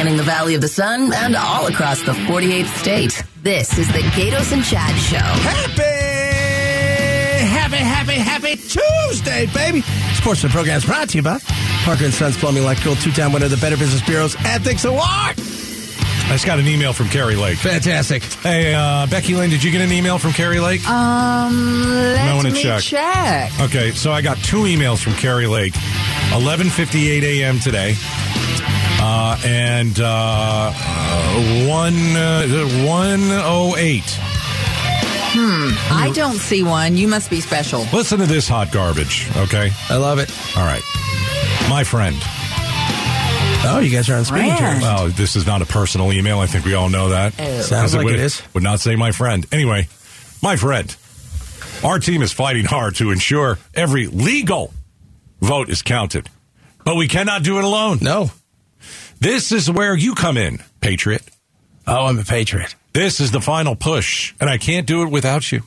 spanning the Valley of the Sun and all across the 48th state. This is the Gaydos and Chad Show. Happy, happy, happy, happy Tuesday, baby. Sports the program is brought to you by Parker and Sons Plumbing Electrical, two-time winner of the Better Business Bureau's Ethics Award. I just got an email from Kari Lake. Fantastic. Hey, uh, Becky Lynn, did you get an email from Kari Lake? Um, let wanna me check. check. Okay, so I got two emails from Kari Lake, 11:58 a.m. today, uh, and uh, uh, one uh, 108. I don't see one. You must be special. Listen to this hot garbage. Okay, I love it. all right, my friend. Oh, you guys are on speaking terms. Well, this is not a personal email. I think we all know that. Oh. Sounds Because like would, it is. Would not say my friend. Anyway, my friend. Our team is fighting hard to ensure every legal vote is counted, but we cannot do it alone. No. This is where you come in, Patriot. Oh, I'm a patriot. This is the final push, and I can't do it without you.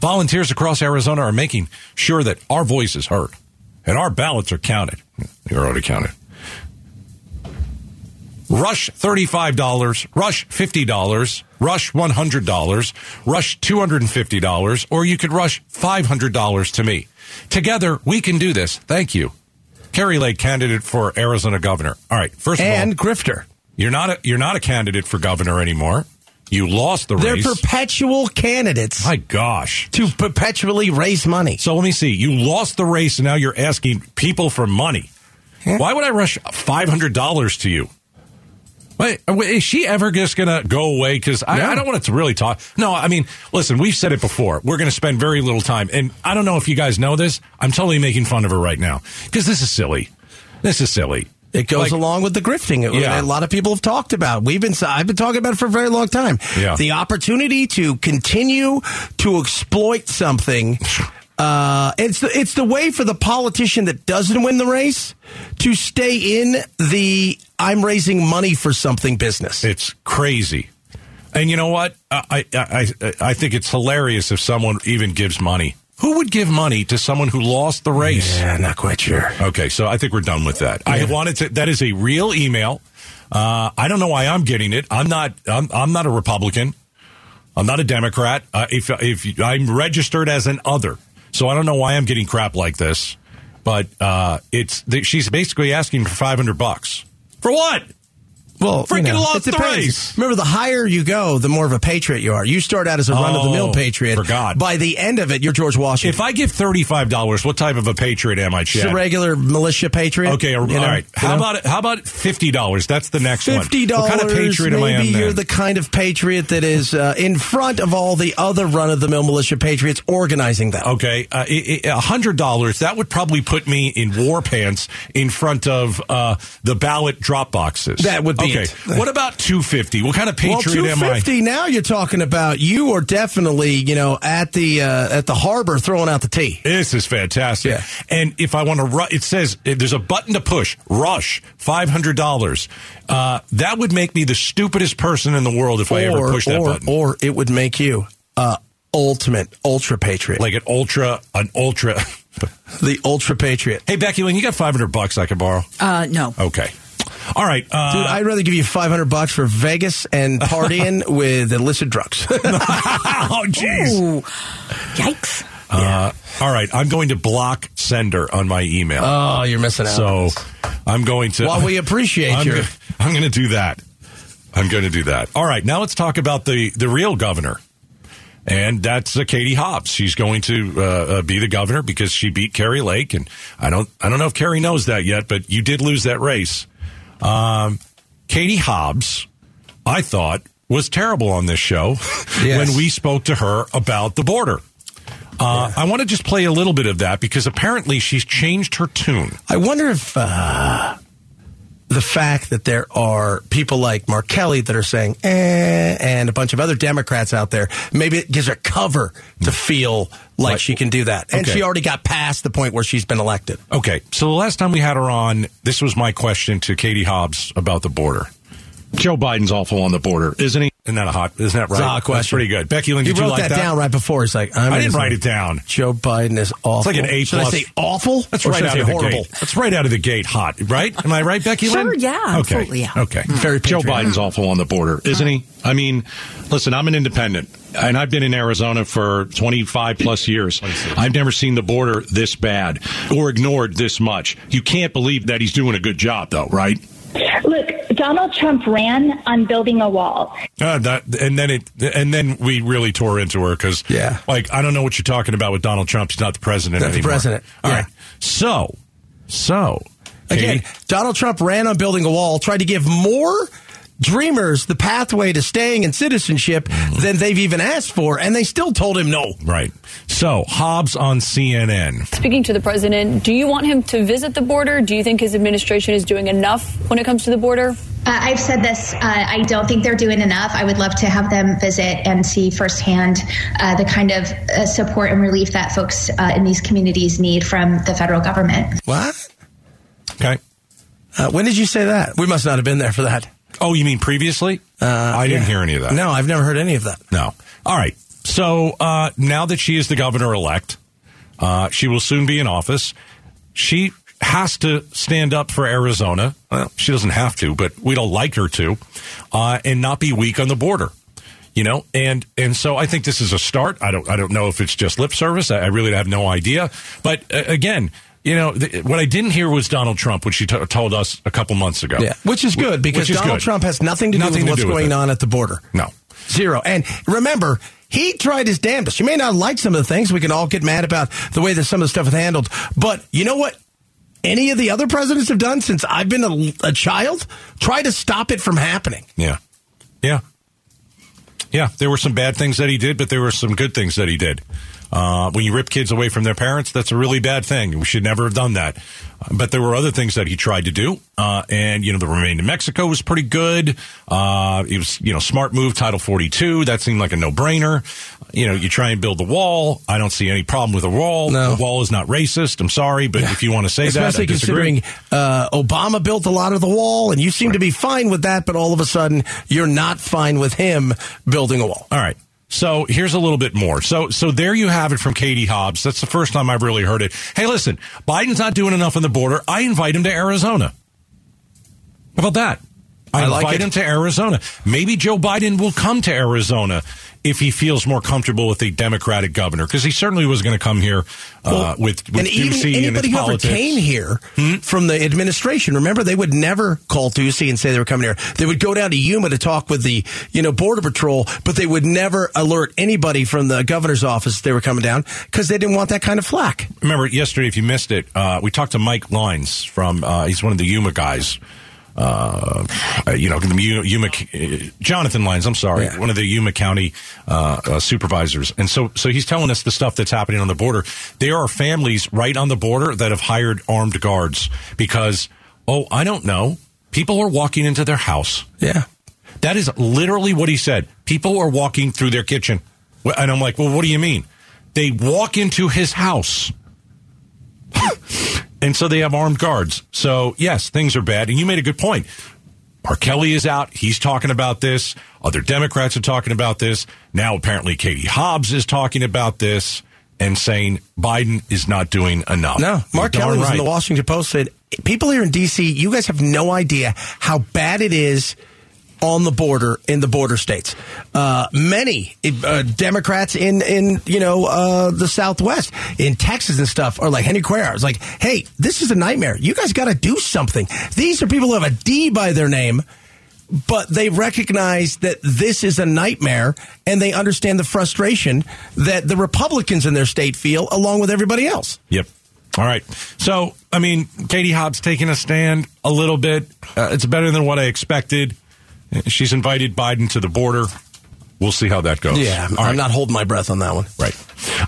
Volunteers across Arizona are making sure that our voice is heard and our ballots are counted. You're already counted. Rush $35, Rush $50, Rush $100, Rush $250, or you could rush $500 to me. Together, we can do this. Thank you. Kari Lake, candidate for Arizona governor. All right, first of all, And grifter. you're not a, you're not a candidate for governor anymore. You lost the race. They're race. perpetual candidates My gosh. to perpetually raise money. So let me see. You lost the race and now you're asking people for money. Why would I rush $500 to you? Uh, wait, is she ever just going to go away? Because I, No. I don't want it to really talk. No, I mean, listen, we've said it before. We're going to spend very little time. And I don't know if you guys know this. I'm totally making fun of her right now because this is silly. This is silly. It goes Like- along with the grifting. Yeah. A lot of people have talked about. We've been. I've been talking about it for a very long time. Yeah. The opportunity to continue to exploit something. Uh, it's the it's the way for the politician that doesn't win the race to stay in the I'm raising money for something business. It's crazy. And you know what? I, I, I, I think it's hilarious if someone even gives money. Who would give money to someone who lost the race? yeah, not quite sure. Okay, so I think we're done with that. I wanted to. That is a real email. Uh, I don't know why I'm getting it. I'm not. I'm, I'm not a Republican. I'm not a Democrat. Uh, if if I'm registered as an other, so I don't know why I'm getting crap like this. But uh, it's she's basically asking for 500 bucks for what? Well, Freaking it the depends. race. Remember, the higher you go, the more of a patriot you are. You start out as a run of the mill Oh, patriot. forgot. By the end of it, you're George Washington. If I give thirty-five dollars, what type of a patriot am I, Just a regular militia patriot. Okay, all you know, right. How know? about? How about fifty dollars? That's the next one. Fifty What dollars. kind of patriot maybe am I? am you're the kind of patriot that is uh, in front of all the other run-of-the-mill militia patriots organizing them. Okay, uh, i- i- a hundred dollars. That would probably put me in war pants in front of uh, the ballot drop boxes. That would be okay. What about two fifty? What kind of Well, patriot two am I? fifty. Now you're talking about you are definitely you know at the uh, at the harbor throwing out the tea. This is fantastic. Yeah. And if I want to, ru- it says there's a button to push. Rush five hundred dollars. Uh, that would make me the stupidest person in the world if I ever or push that or button. or it would make you uh, ultimate ultra patriot, like an ultra, an ultra. the ultra patriot. hey Becky, when you got five hundred bucks, I can borrow. Uh, no. Okay. All right. Uh, Dude, I'd rather give you 500 bucks for Vegas and partying with illicit drugs. oh, jeez. Yikes. Uh, all right, I'm going to block sender on my email. oh, you're missing out. so I'm going to. While we appreciate I'm your- gonna- I'm going to do that. I'm going to do that. All right, now let's talk about the the real governor, and that's uh, Katie Hobbs. She's going to uh, uh, be the governor because she beat Kari Lake, and I don't I don't know if Kari knows that yet, but you did lose that race. Um, Katie Hobbs, I thought was terrible on this show Yes. when we spoke to her about the border. Uh, I want to just play a little bit of that because apparently she's changed her tune. I wonder if uh, the fact that there are people like Mark Kelly that are saying, eh, and a bunch of other Democrats out there, maybe it gives her cover to feel like she can do that. And Okay. she already got past the point where she's been elected. Okay, so the last time we had her on, this was my question to Katie Hobbs about the border. Joe Biden's awful on the border, isn't he? Isn't that a hot? Isn't that right? It's a hot That's question. pretty good. Becky Lynn, He did you wrote like that, down right before. He's like, I'm I didn't gonna write it down. Joe Biden is awful. It's like an A Should I plus. say awful? That's or right should I out say of the horrible? gate. That's right out of the gate. Hot, right? Am I right, Becky Lynn? Sure, yeah, Okay. absolutely, yeah. Okay. Hmm. Very Joe patriotic. Biden's awful on the border, isn't he? I mean, listen, I'm an independent, and I've been in Arizona for 25 plus years. I've never seen the border this bad or ignored this much. You can't believe that he's doing a good job, though, right? Look, Donald Trump ran on building a wall. Uh, that, and then it, and then we really tore into her because, Yeah. like I don't know what you're talking about with Donald Trump. He's not the president Not the anymore. president. All Yeah. right. So, so Again, Katie, Donald Trump ran on building a wall, tried to give more dreamers the pathway to staying in citizenship Mm-hmm. than they've even asked for, and they still told him no. right? So Hobbs on CNN. Speaking to the president, do you want him to visit the border? Do you think his administration is doing enough when it comes to the border? Uh, I've said this. Uh, I don't think they're doing enough. I would love to have them visit and see firsthand uh, the kind of uh, support and relief that folks uh, in these communities need from the federal government. What? Okay. Uh, when did you say that? We must not have been there for that. Oh, you mean previously? Uh, I didn't yeah. hear any of that. No, I've never heard any of that. No. All right. So uh, now that she is the governor elect, uh, she will soon be in office. She has to stand up for Arizona. Well, she doesn't have to, but we don't like her to, uh, and not be weak on the border. You know, and and so I think this is a start. I don't I don't know if it's just lip service. I, I really have no idea. But uh, again, you know, th- what I didn't hear was Donald Trump, which she t- told us a couple months ago. Yeah, which is good because is Donald good. Trump has nothing to Nothing do with what's do with going it. on at the border. No. Zero. And remember, he tried his damnedest. You may not like some of the things. We can all get mad about the way that some of the stuff is handled. But you know what? Any of the other presidents have done since I've been a, a child? Try to stop it from happening. Yeah. Yeah. Yeah. There were some bad things that he did, but there were some good things that he did. Uh, when you rip kids away from their parents, that's a really bad thing. We should never have done that. Uh, but there were other things that he tried to do. Uh, and, you know, the remain in Mexico was pretty good. Uh, it was, you know, smart move, Title 42. That seemed like a no brainer. You know, you try and build the wall. I don't see any problem with a wall. No. The wall is not racist. I'm sorry, but if you want to say that, I Especially disagree. considering uh, Obama built a lot of the wall, and you seem to be fine with that, but all of a sudden you're not fine with him building a wall. All right. So here's a little bit more. So so there you have it from Katie Hobbs. That's the first time I've really heard it. Hey, listen, Biden's not doing enough on the border. I invite him to Arizona. How about that? I, I invite it. him to Arizona. Maybe Joe Biden will come to Arizona if he feels more comfortable with a Democratic governor, because he certainly was going to come here uh, with with and even Ducey and anybody who ever. Hmm? came here from the administration, remember they would never call Ducey and say they were coming here. They would go down to Yuma to talk with the you know border patrol, but they would never alert anybody from the governor's office they were coming down because they didn't want that kind of flack. Remember yesterday, if you missed it, uh, we talked to Mike Lines from. Uh, he's one of the Yuma guys. Uh, uh, you know, the Yuma, uh, Jonathan Lines. I'm sorry, Yeah. one of the Yuma County uh, uh, supervisors, and so so he's telling us the stuff that's happening on the border. There are families right on the border that have hired armed guards because, oh, I don't know, people are walking into their house. Yeah. That is literally what he said. People are walking through their kitchen. And I'm like, well, what do you mean? They walk into his house. and so they have armed guards. So, yes, things are bad. And you made a good point. Mark Kelly is out. He's talking about this. Other Democrats are talking about this. Now, apparently, Katie Hobbs is talking about this and saying Biden is not doing enough. No, Mark Kelly was in the Washington Post said people here in D.C. You guys have no idea how bad it is on the border in the border states. Uh, many uh, Democrats in in you know uh, the Southwest, in Texas and stuff, are like Henry Cuellar. It's like, hey, this is a nightmare. You guys got to do something. These are people who have a D by their name. But they recognize that this is a nightmare and they understand the frustration that the Republicans in their state feel along with everybody else. Yep. All right. So, I mean, Katie Hobbs taking a stand a little bit. Uh, it's better than what I expected. She's invited Biden to the border. We'll see how that goes. Yeah, I'm right. not holding my breath on that one. Right.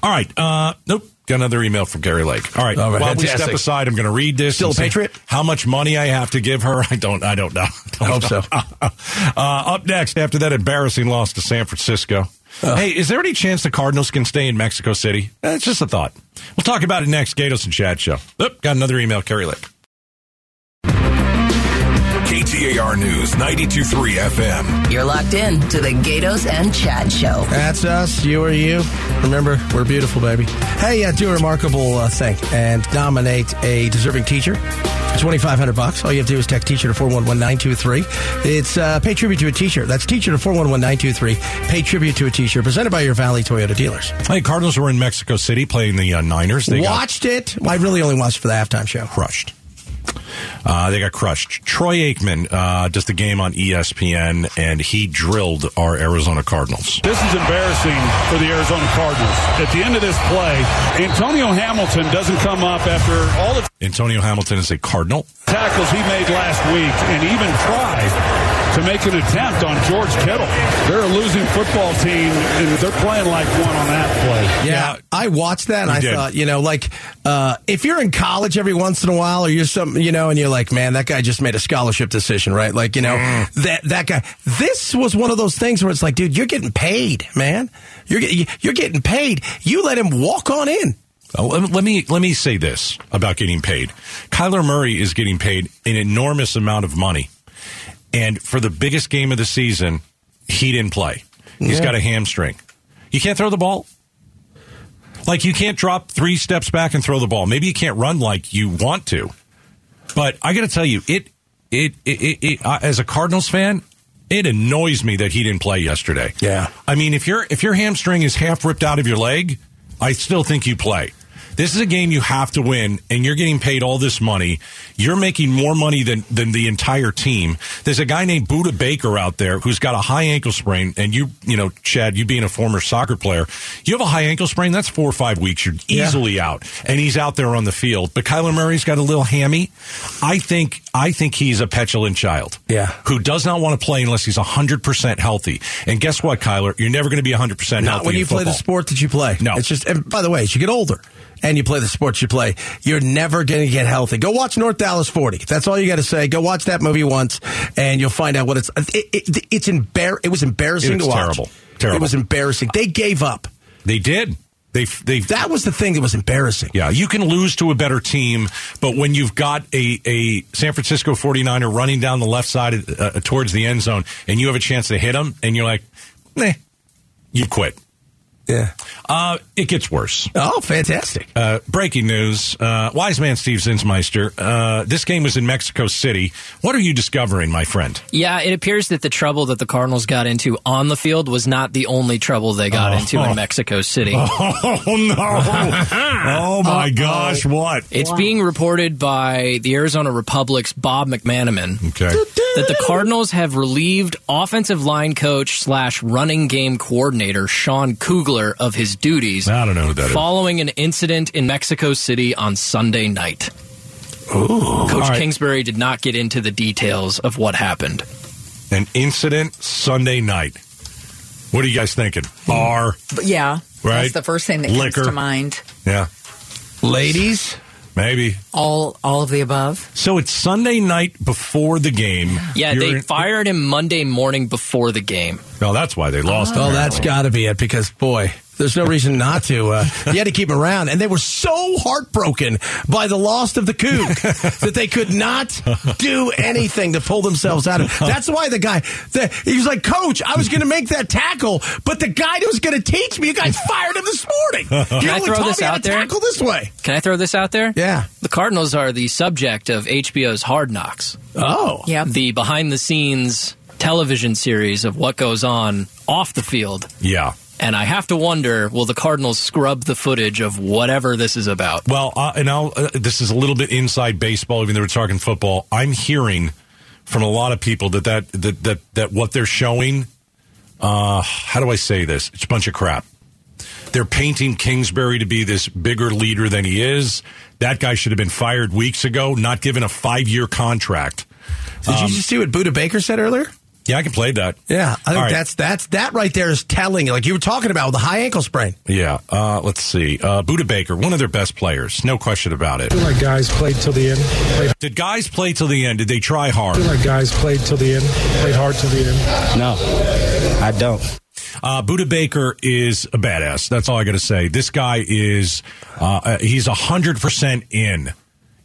All right. Uh, nope. Got another email from Gary Lake. All right. All right, While we step aside, I'm going to read this. Still a Patriot? How much money I have to give her? I don't. I don't know. I hope so. uh, up next, after that embarrassing loss to San Francisco. Hey, is there any chance the Cardinals can stay in Mexico City? Uh, It's just a thought. We'll talk about it next. Gaydos and Chad show. Oop, got another email. Kari Lake. KTSA KTAR News 92.3 FM. You're locked in to the Gaydos and Chad Show. That's us. You are you. Remember, we're beautiful, baby. Hey, uh, do a remarkable uh, thing and nominate a deserving teacher. Twenty five hundred bucks. All you have to do is text teacher to four one one nine two three. It's uh, pay tribute to a teacher. That's teacher to four one one nine two three. Pay tribute to a teacher. Presented by your Valley Toyota dealers. Hey, Cardinals were in Mexico City playing the uh, Niners. They got Watched it. Well, I really only watched it for the halftime show. crushed. Uh, they got crushed. Troy Aikman uh, does the game on ESPN, and he drilled our Arizona Cardinals. This is embarrassing for the Arizona Cardinals. At the end of this play, Antonio Hamilton doesn't come up after all the Antonio Hamilton is a Cardinal. tackles he made last week and even tried to make an attempt on George Kittle. They're a losing football team, and they're playing like one on that play. Yeah, I watched that and You I did. thought, you know, like uh, if you're in college every once in a while, or you're some, you know, and you're like, man, that guy just made a scholarship decision, right? Like, you know, Mm. that that guy. This was one of those things where it's like, dude, you're getting paid, man. You're you're getting paid. You let him walk on in. Oh, let let me let me say this about getting paid. Kyler Murray is getting paid an enormous amount of money, and for the biggest game of the season, he didn't play. He's Yeah. got a hamstring. You can't throw the ball. Like you can't drop three steps back and throw the ball. Maybe you can't run like you want to, but I got to tell you, it it it, it, it uh, as a Cardinals fan. It annoys me that he didn't play yesterday. Yeah. I mean, if your if your hamstring is half ripped out of your leg, I still think you play. This is a game you have to win, and you're getting paid all this money. You're making more money than than the entire team. There's a guy named Budda Baker out there who's got a high ankle sprain, and you, you know, Chad, you being a former soccer player, you have a high ankle sprain. That's four or five weeks. You're Yeah. easily out, and he's out there on the field. But Kyler Murray's got a little hammy. I think I think he's a petulant child. Yeah. who does not want to play unless he's hundred percent healthy. And guess what, Kyler? You're never going to be hundred percent healthy Not when you play the sport that you play. No. It's just, and by the way, as you get older and you play the sports you play, you're never going to get healthy. Go watch North Dallas 40. That's all you got to say. Go watch that movie once and you'll find out what it's, it, it, it's embar- it was embarrassing It's to watch. It was terrible. Terrible. It was embarrassing. They gave up. They did. They they That was the thing that was embarrassing. yeah, you can lose to a better team, but when you've got a, a San Francisco 49er running down the left side uh, towards the end zone and you have a chance to hit him and you're like, "Nah." You quit. Yeah. Uh, it gets worse. Oh, fantastic. Uh, breaking news. Uh, wise man Steve Zinsmeister. Uh, this game was in Mexico City. What are you discovering, my friend? Yeah, it appears that the trouble that the Cardinals got into on the field was not the only trouble they got Oh. into in Mexico City. Oh, no. oh, my gosh. What? It's being reported by the Arizona Republic's Bob McManaman Okay. that the Cardinals have relieved offensive line coach slash running game coordinator Sean Kugler of his duties I don't know who that is. following an incident in Mexico City on Sunday night. Coach All right. Kingsbury did not get into the details of what happened. An incident Sunday night. What are you guys thinking? Bar, yeah, Right. that's the first thing that Liquor. comes to mind. yeah, Ladies. Maybe. All all of the above. So it's Sunday night before the game. Yeah, You're they in- fired him Monday morning before the game. No, that's why they lost. Oh, that's got to be it because, boy, there's no reason not to. Uh, you had to keep him around. And they were so heartbroken by the loss of the coup that they could not do anything to pull themselves out of it. That's why the guy, the, he was like, Coach, I was going to make that tackle, but the guy that was going to teach me, you guys fired him this morning. You Can I throw this me out there? tackle this way. Can I throw this out there? Yeah. The Cardinals are the subject of HBO's Hard Knocks, Oh. Yeah. the behind the scenes television series of what goes on off the field. Yeah. And I have to wonder will the Cardinals scrub the footage of whatever this is about? Well, uh, and I'll, uh, this is a little bit inside baseball, even though we're talking football. I'm hearing from a lot of people that that that that, that what they're showing. Uh, how do I say this? It's a bunch of crap. They're painting Kingsbury to be this bigger leader than he is. That guy should have been fired weeks ago, not given a five year contract. Did Um, you just see what Budda Baker said earlier? Yeah, I can play that. Yeah, I think All right. that's that's that right there is telling. Like you were talking about with the high ankle sprain. Yeah. Uh, let's see. Uh, Budda Baker, one of their best players, no question about it. feel like guys played till the end. Played, Did guys play till the end? Did they try hard? I feel like guys played till the end. Played hard till the end. No, I don't. Uh, Budda Baker is a badass. That's all I got to say. This guy is, uh, uh, he's 100% in.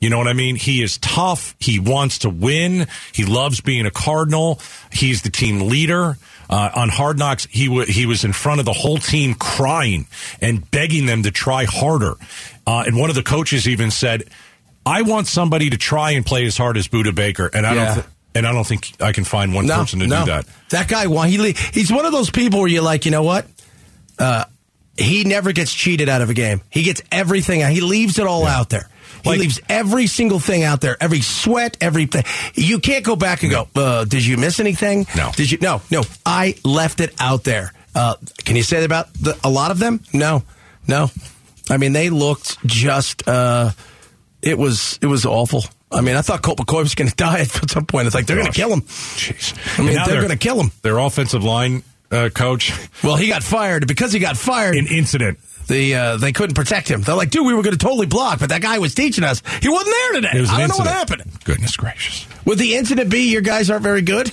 You know what I mean? He is tough. He wants to win. He loves being a Cardinal. He's the team leader. Uh, on Hard Knocks, he w- he was in front of the whole team crying and begging them to try harder. Uh, and one of the coaches even said, "I want somebody to try and play as hard as Budda Baker." And I Yeah. don't. Th- and I don't think I can find one person to do that. That guy, he le- he's one of those people where you're like, you know what? Uh, he never gets cheated out of a game. He gets everything. He leaves it all out there. He Like- leaves every single thing out there. Every sweat, everything. You can't go back and go. Uh, did you miss anything? No. Did you? No. No. I left it out there. Uh, can you say that about the, a lot of them? No. No. I mean, they looked just. Uh, it was. It was awful. I mean, I thought Colt McCoy was going to die at some point. It's like they're going to kill him. Jeez. I mean, they're going to kill him. Their offensive line uh, coach, Well, he got fired because he got fired. an incident. The uh, they couldn't protect him. They're like, dude, we were going to totally block, but that guy was teaching us. He wasn't there today. Was I don't know what happened. Goodness gracious. Would the incident be your guys aren't very good?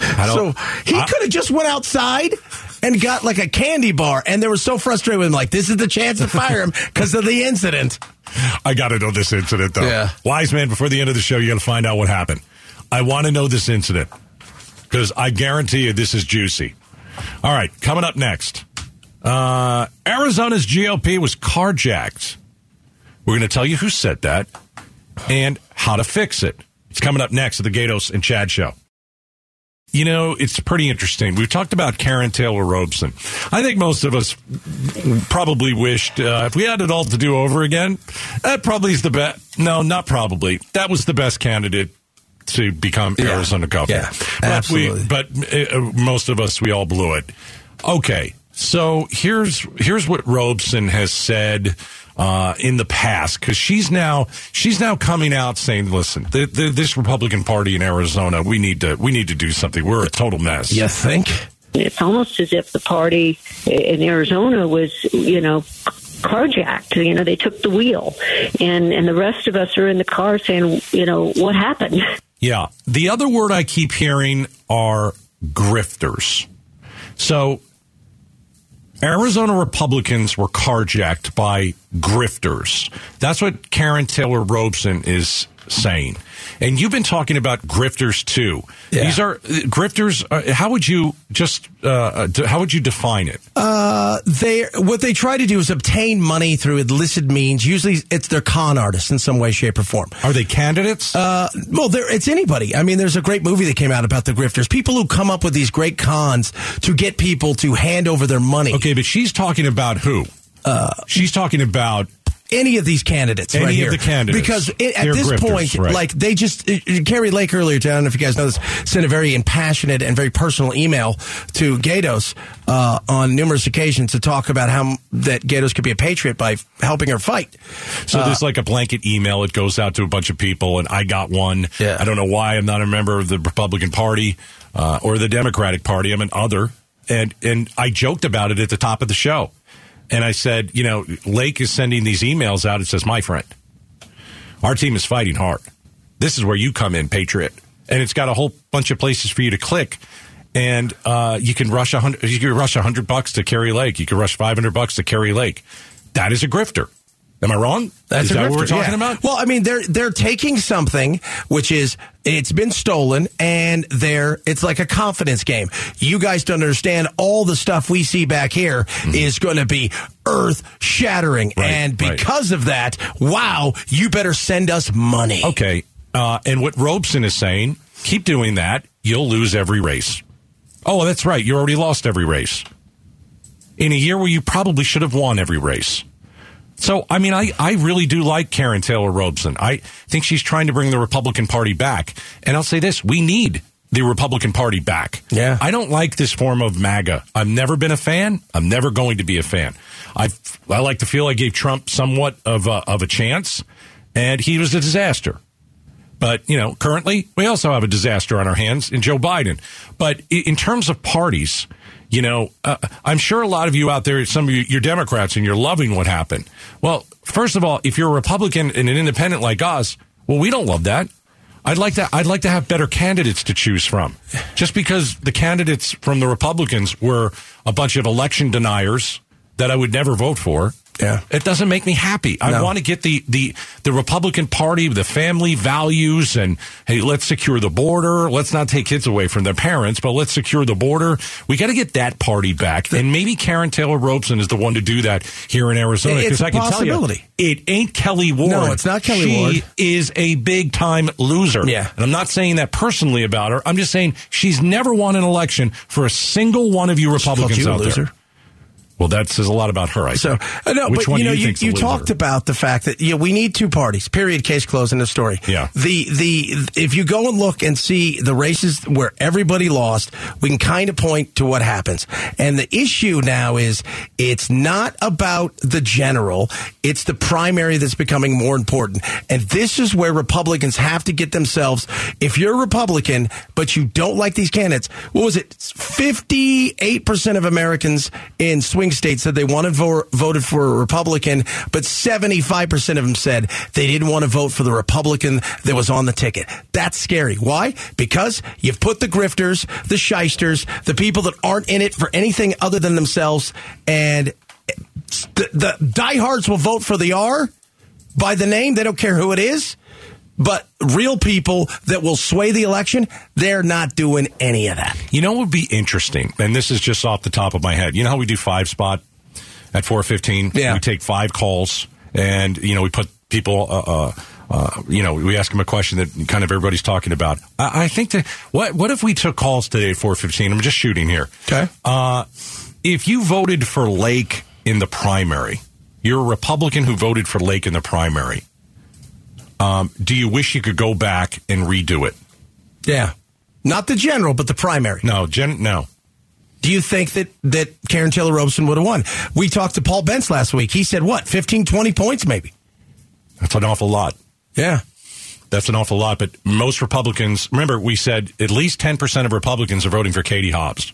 I don't- So he could have just went outside and got like a candy bar, and they were so frustrated with him, like this is the chance to fire him because of the incident. I got to know this incident, though. Yeah. Wise man, before the end of the show, you got to find out what happened. I want to know this incident because I guarantee you this is juicy. All right, coming up next. Uh, Arizona's GOP was carjacked. We're going to tell you who said that and how to fix it. It's coming up next at the Gaydos and Chad Show. You know, it's pretty interesting. We've talked about Karrin Taylor Robson. I think most of us probably wished uh, if we had it all to do over again, that probably is the best. No, not probably. That was the best candidate to become Yeah. Arizona governor. Yeah, but absolutely. We, but uh, most of us, we all blew it. Okay, so here's here's what Robson has said uh, in the past because she's now she's now coming out saying, "Listen, the, the, this Republican Party in Arizona, we need to we need to do something. We're a total mess." You think? It's almost as if the party in Arizona was, you know, carjacked. You know, they took the wheel, and and the rest of us are in the car saying, you know, what happened? Yeah. The other word I keep hearing are grifters. So Arizona Republicans were carjacked by grifters. That's what Karrin Taylor Robson is saying. And you've been talking about grifters too. Yeah. These are grifters. Uh, how would you just uh, uh, d- how would you define it? Uh, they what they try to do is obtain money through illicit means. Usually, it's their con artists in some way, shape, or form. Are they candidates? Uh, well, it's anybody. I mean, there's a great movie that came out about the grifters. People who come up with these great cons to get people to hand over their money. okay, but she's talking about who? Uh, she's talking about Any of these candidates, Any right of the candidates. because it, at They're this grifters, point, right. like they just uh, Kari Lake earlier, I don't know if you guys know this, sent a very impassionate and very personal email to Gaydos uh, on numerous occasions to talk about how that Gaydos could be a patriot by helping her fight. So Uh, there's like a blanket email. It goes out to a bunch of people, and I got one. Yeah. I don't know why I'm not a member of the Republican Party uh, or the Democratic Party. I'm an other, and and I joked about it at the top of the show, and I said, you know, Lake is sending these emails out. It says, my friend, our team is fighting hard. This is where you come in, Patriot, and it's got a whole bunch of places for you to click. And uh, you can rush a hundred. You can rush a hundred bucks to Kari Lake. You can rush five hundred bucks to Kari Lake. That is a grifter. Am I wrong? That's is that what we're talking yeah. about? Well, I mean, they're they're taking something which is it's been stolen, and they're it's like a confidence game. You guys don't understand all the stuff we see back here is going to be earth shattering, Mm-hmm. Right, and right. because of that, wow, you better send us money. Okay. Uh, and what Robson is saying, keep doing that. You'll lose every race. Oh, that's right. You already lost every race. In a year where you probably should have won every race. So, I mean, I, I really do like Karrin Taylor Robson. I think she's trying to bring the Republican Party back. And I'll say this we need the Republican Party back. Yeah. I don't like this form of MAGA. I've never been a fan. I'm never going to be a fan. I I like to feel I gave Trump somewhat of a, of a chance, and he was a disaster. But, you know, currently we also have a disaster on our hands in Joe Biden. But in terms of parties, you know, uh, I'm sure a lot of you out there, some of you, you're Democrats and you're loving what happened. Well, first of all, if you're a Republican and an independent like us, well, we don't love that. I'd like to, I'd like to have better candidates to choose from. Just because the candidates from the Republicans were a bunch of election deniers that I would never vote for, Yeah. It doesn't make me happy. I No. want to get the, the, the Republican Party, the family values, and hey, let's secure the border. Let's not take kids away from their parents, but let's secure the border. We got to get that party back. And maybe Karrin Taylor Robson is the one to do that here in Arizona. It's Because I can tell you, possibility. it ain't Kelli Ward. No, it's not Kelli she Ward. is a big time loser. Yeah. And I'm not saying that personally about her. I'm just saying she's never won an election for a single one of you Republicans you a out loser. there. Well, that says a lot about her. I So think. uh, no, Which but one you know, you you, you talked about the fact that yeah, we need two parties. Period. Case closed in the story. Yeah. The the if you go and look and see the races where everybody lost, we can kind of point to what happens. And the issue now is it's not about the general; it's the primary that's becoming more important. And this is where Republicans have to get themselves. If you're a Republican but you don't like these candidates, what was it? Fifty-eight percent of Americans in swing states said they wanted vo- voted for a Republican, but seventy-five percent of them said they didn't want to vote for the Republican that was on the ticket. That's scary. Why? Because you've put the grifters, the shysters, the people that aren't in it for anything other than themselves, and the, the diehards will vote for the R by the name. They don't care who it is. But real people that will sway the election, they're not doing any of that. You know what would be interesting, and this is just off the top of my head. You know how we do five spot at four fifteen? Yeah. We take five calls, and you know we put people. Uh, uh, uh, you know, we ask them a question that kind of everybody's talking about. I, I think that what what if we took calls today at four fifteen? I'm just shooting here. Okay. Uh, if you voted for Lake in the primary, you're a Republican who voted for Lake in the primary. Um, do you wish you could go back and redo it? Yeah. Not the general, but the primary. No, Jen, no. Do you think that, that Karrin Taylor Robson would have won? We talked to Paul Bentz last week. He said, what, 15, 20 points maybe? That's an awful lot. Yeah. That's an awful lot, but most Republicans, remember, we said at least 10% of Republicans are voting for Katie Hobbs.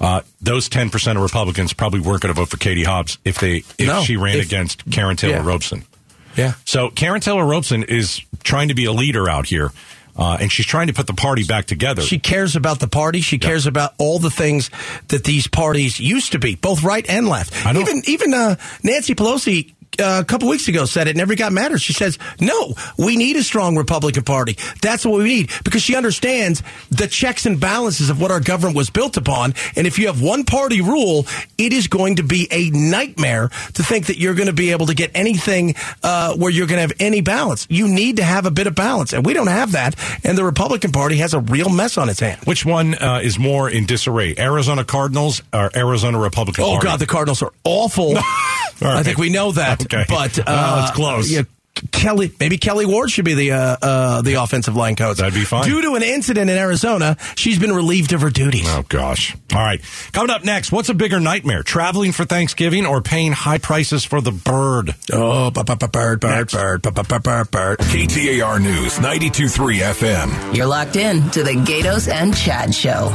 Uh, those 10% of Republicans probably weren't going to vote for Katie Hobbs if they if No, she ran if- against Karrin Taylor Yeah. Robson. Yeah. So Karrin Taylor Robson is trying to be a leader out here, uh, and she's trying to put the party back together. She cares about the party. She cares about all the things that these parties used to be, both right and left. I know. Even even uh, Nancy Pelosi. Uh, a couple weeks ago said it never got matters. She says, no, we need a strong Republican Party. That's what we need because she understands the checks and balances of what our government was built upon. And if you have one party rule, it is going to be a nightmare to think that you're going to be able to get anything uh, where you're going to have any balance. You need to have a bit of balance. And we don't have that. And the Republican Party has a real mess on its hands. Which one uh, is more in disarray, Arizona Cardinals or Arizona Republican Oh Party? God, the Cardinals are awful. I think we know that. Okay. But uh, Well, it's close. yeah, Kelli, maybe Kelli Ward should be the uh, uh, the offensive line coach. That'd be fine. Due to an incident in Arizona, she's been relieved of her duties. Oh gosh. All right. Coming up next, what's a bigger nightmare? Traveling for Thanksgiving or paying high prices for the bird? Oh, bird, bird, bird, bu- bu- bu- bird, bird. KTAR News 92.3 FM. You're locked in to the Gaydos and Chad Show.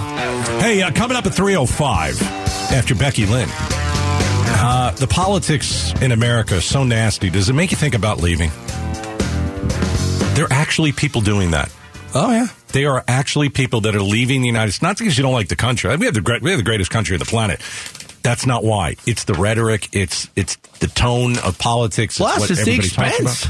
Hey, uh, coming up at 305 after Becky Lynn. Uh, the politics in America is so nasty. Does it make you think about leaving? There are actually people doing that. Oh yeah. They are actually people that are leaving the United States. Not because you don't like the country. We have the great, we have the greatest country on the planet. That's not why. It's the rhetoric. It's it's the tone of politics. Plus, what it's the expense.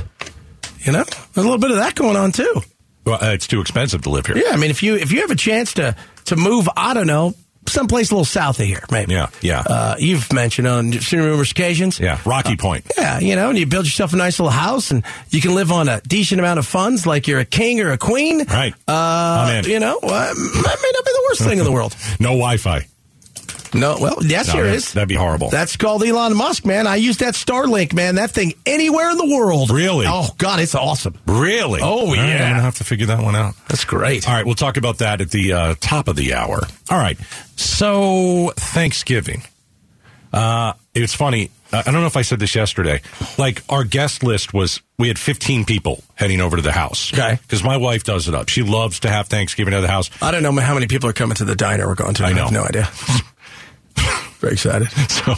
You know, there's a little bit of that going on too. Well, uh, it's too expensive to live here. Yeah, I mean, if you if you have a chance to to move, I don't know, someplace a little south of here, maybe. Yeah, yeah. Uh, you've mentioned on numerous occasions. Yeah, Rocky Point. Yeah, you know, and you build yourself a nice little house, and you can live on a decent amount of funds, like you're a king or a queen. Right. Uh, I'm in. You know, uh, that may not be the worst thing in the world. No Wi-Fi. No, well, yes, No, here that- is. That'd be horrible. That's called Elon Musk, man. I use that Starlink, man. That thing anywhere in the world. Really? Oh God, it's awesome. Really? Oh, All right, yeah. I'm gonna have to figure that one out. That's great. All right, we'll talk about that at the uh, top of the hour. All right. So Thanksgiving. Uh, it's funny. I I don't know if I said this yesterday. Like our guest list was, we had 15 people heading over to the house. Okay. Because my wife does it up. She loves to have Thanksgiving at the house. I don't know how many people are coming to the diner we're going to. I, I have no idea. Very excited. So,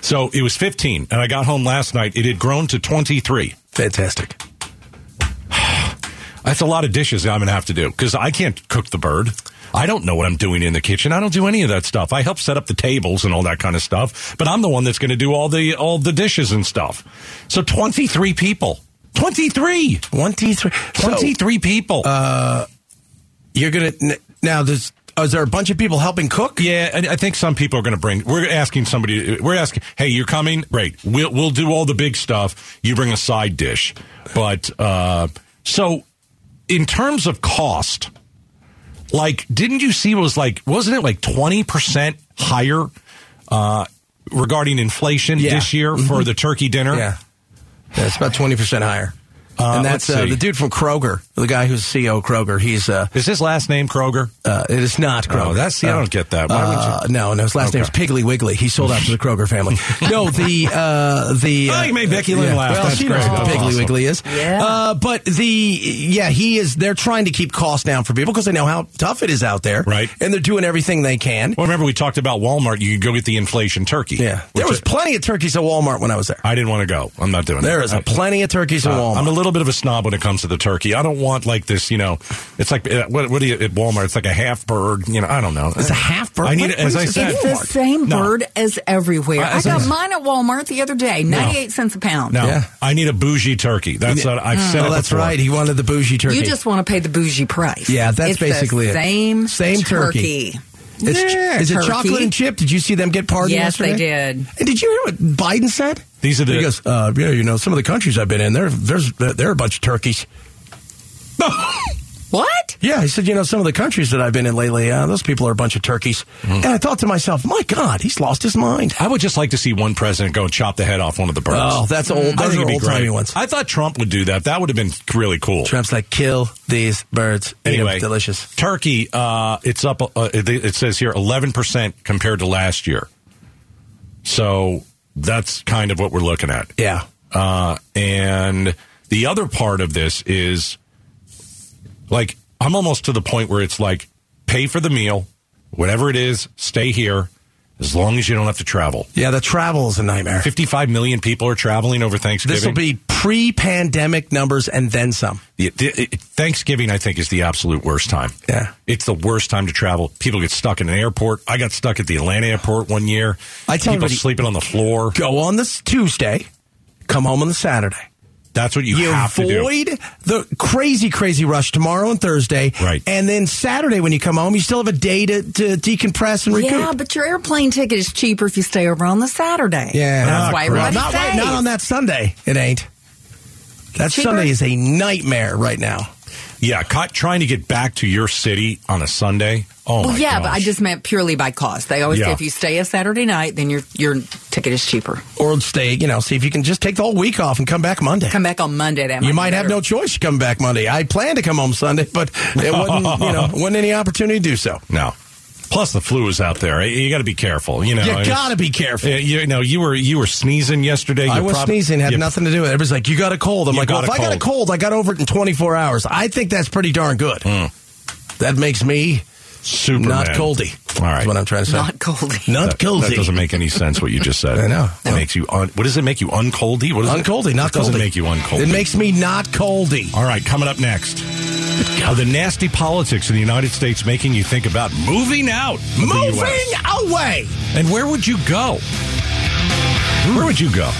so it was 15, and I got home last night. It had grown to 23. Fantastic. That's a lot of dishes I'm going to have to do because I can't cook the bird. I don't know what I'm doing in the kitchen. I don't do any of that stuff. I help set up the tables and all that kind of stuff, but I'm the one that's going to do all the all the dishes and stuff. So 23 people. 23. 23. 23 people. Uh, you're gonna now. There's is there a bunch of people helping cook? Yeah, I think some people are going to bring. We're asking somebody. We're asking, hey, you're coming? Great. We'll we'll do all the big stuff. You bring a side dish. But uh, so, in terms of cost, like, didn't you see? It was like, wasn't it like twenty percent higher uh, regarding inflation Yeah. this year for the turkey dinner? Yeah, yeah it's about twenty percent higher. Uh, and that's uh, the dude from Kroger, the guy who's CEO of Kroger. He's uh, is his last name Kroger? Uh, it is not Kroger. Oh, that's see, I don't get that. Why would you- Uh, no, no, his last Okay. is Piggly Wiggly. He sold out to the Kroger family. No, the uh, the Oh, you made Becky Lynn yeah, laugh. Well, That's she great. knows what Piggly awesome. Wiggly is. Yeah. Uh, but the yeah, he is. They're trying to keep costs down for people because they know how tough it is out there, Right. And they're doing everything they can. Well, remember we talked about Walmart. You could go get the inflation turkey. Yeah, there was I- plenty of turkeys at Walmart when I was there. I didn't want to go. I'm not doing There it. is a plenty of turkeys at Uh, Walmart. I'm a little bit of a snob when it comes to the turkey. I don't want like this, you know. It's like uh, what, what do you at Walmart? It's like a half bird. You know, I don't know. It's a half bird? I need What- it, as I said. It's the same No. bird as everywhere. Uh, I got I- mine at Walmart the other day, 98 cents a pound. No, Yeah. I need a bougie turkey. That's what I've said. oh, that's before. right. He wanted the bougie turkey. You just want to pay the bougie price. Yeah, that's It's basically the it. same Same turkey. turkey. It's, Yeah, is it turkey. chocolate and chip? Did you see them get pardoned Yes, they yesterday? did. And did you hear what Biden said? These are the- He goes, uh, yeah, you know, some of the countries I've been in, there, there's, there are a bunch of turkeys. What? Yeah, he said, you know, some of the countries that I've been in lately, uh, those people are a bunch of turkeys. And I thought to myself, my God, he's lost his mind. I would just like to see one president go and chop the head off one of the birds. Oh, that's old. I Those are old-timey ones. I thought Trump would do that. That would have been really cool. Trump's like, kill these birds. Anyway, delicious. Turkey, uh, it's up. Uh, it, it says here eleven percent compared to last year. So that's kind of what we're looking at. Yeah. Uh, and the other part of this is like I'm almost to the point where it's like pay for the meal, whatever it is, stay here as long as you don't have to travel. Yeah, the travel is a nightmare. 55 million people are traveling over Thanksgiving. This will be pre-pandemic numbers and then some. The- the- it- Thanksgiving, I think, is the absolute worst time. Yeah. It's the worst time to travel. People get stuck in an airport. I got stuck at the Atlanta airport one year. I tell people sleeping on the floor. Go on this Tuesday, come home on the Saturday. That's what you, You have to do. avoid the crazy, crazy rush tomorrow and Thursday. Right. And then Saturday, when you come home, you still have a day to, to decompress and recoup. Yeah, but your airplane ticket is cheaper if you stay over on the Saturday. Yeah. That's Ah, why everybody not, right, not on that Sunday. It ain't. That Cheaper? Sunday is a nightmare right now. Yeah, ca- trying to get back to your city on a Sunday. Oh, Well, my yeah, but I just meant purely by cost. They always Yeah. say if you stay a Saturday night, then your your ticket is cheaper. Or stay, you know, see if you can just take the whole week off and come back Monday. Come back on Monday. That you be might have no choice to come back Monday. I planned to come home Sunday, but it wasn't, you know, wasn't any opportunity to do so. No. Plus, the flu is out there. You got to be careful. You know, You gotta be careful. Yeah, You know, you were you were sneezing yesterday. I You was prob- sneezing, had you- nothing to do with it. Everybody's like, you got a cold. I'm like, well, got if I got a cold. cold, I got over it in 24 hours. I think that's pretty darn good. Hmm. That makes me Superman. not coldy. All right. That's what I'm trying to say. Not coldy. Not That, coldy. that doesn't make any sense. What you just said. I know. It makes you. Un- what does it make you uncoldy? What is it? Uncoldy, not It doesn't make you uncoldy. It makes me not coldy. All right, coming up next. Are the nasty politics in the United States making you think about moving out? Moving away. And where would you go? Where would you go?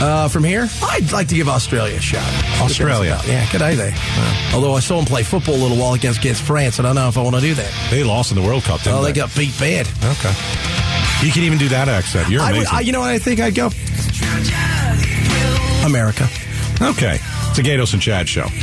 Uh, from here, I'd like to give Australia a shot. Australia. Yeah, good they. Although I saw them play football a little while against, against France, and I don't know if I want to do that. They lost in the World Cup, didn't Oh, they they? got beat bad. Okay. You can even do that accent. You're I would, amazing. I, you know what I think I'd go? America. okay. It's a Gaydos and Chad show.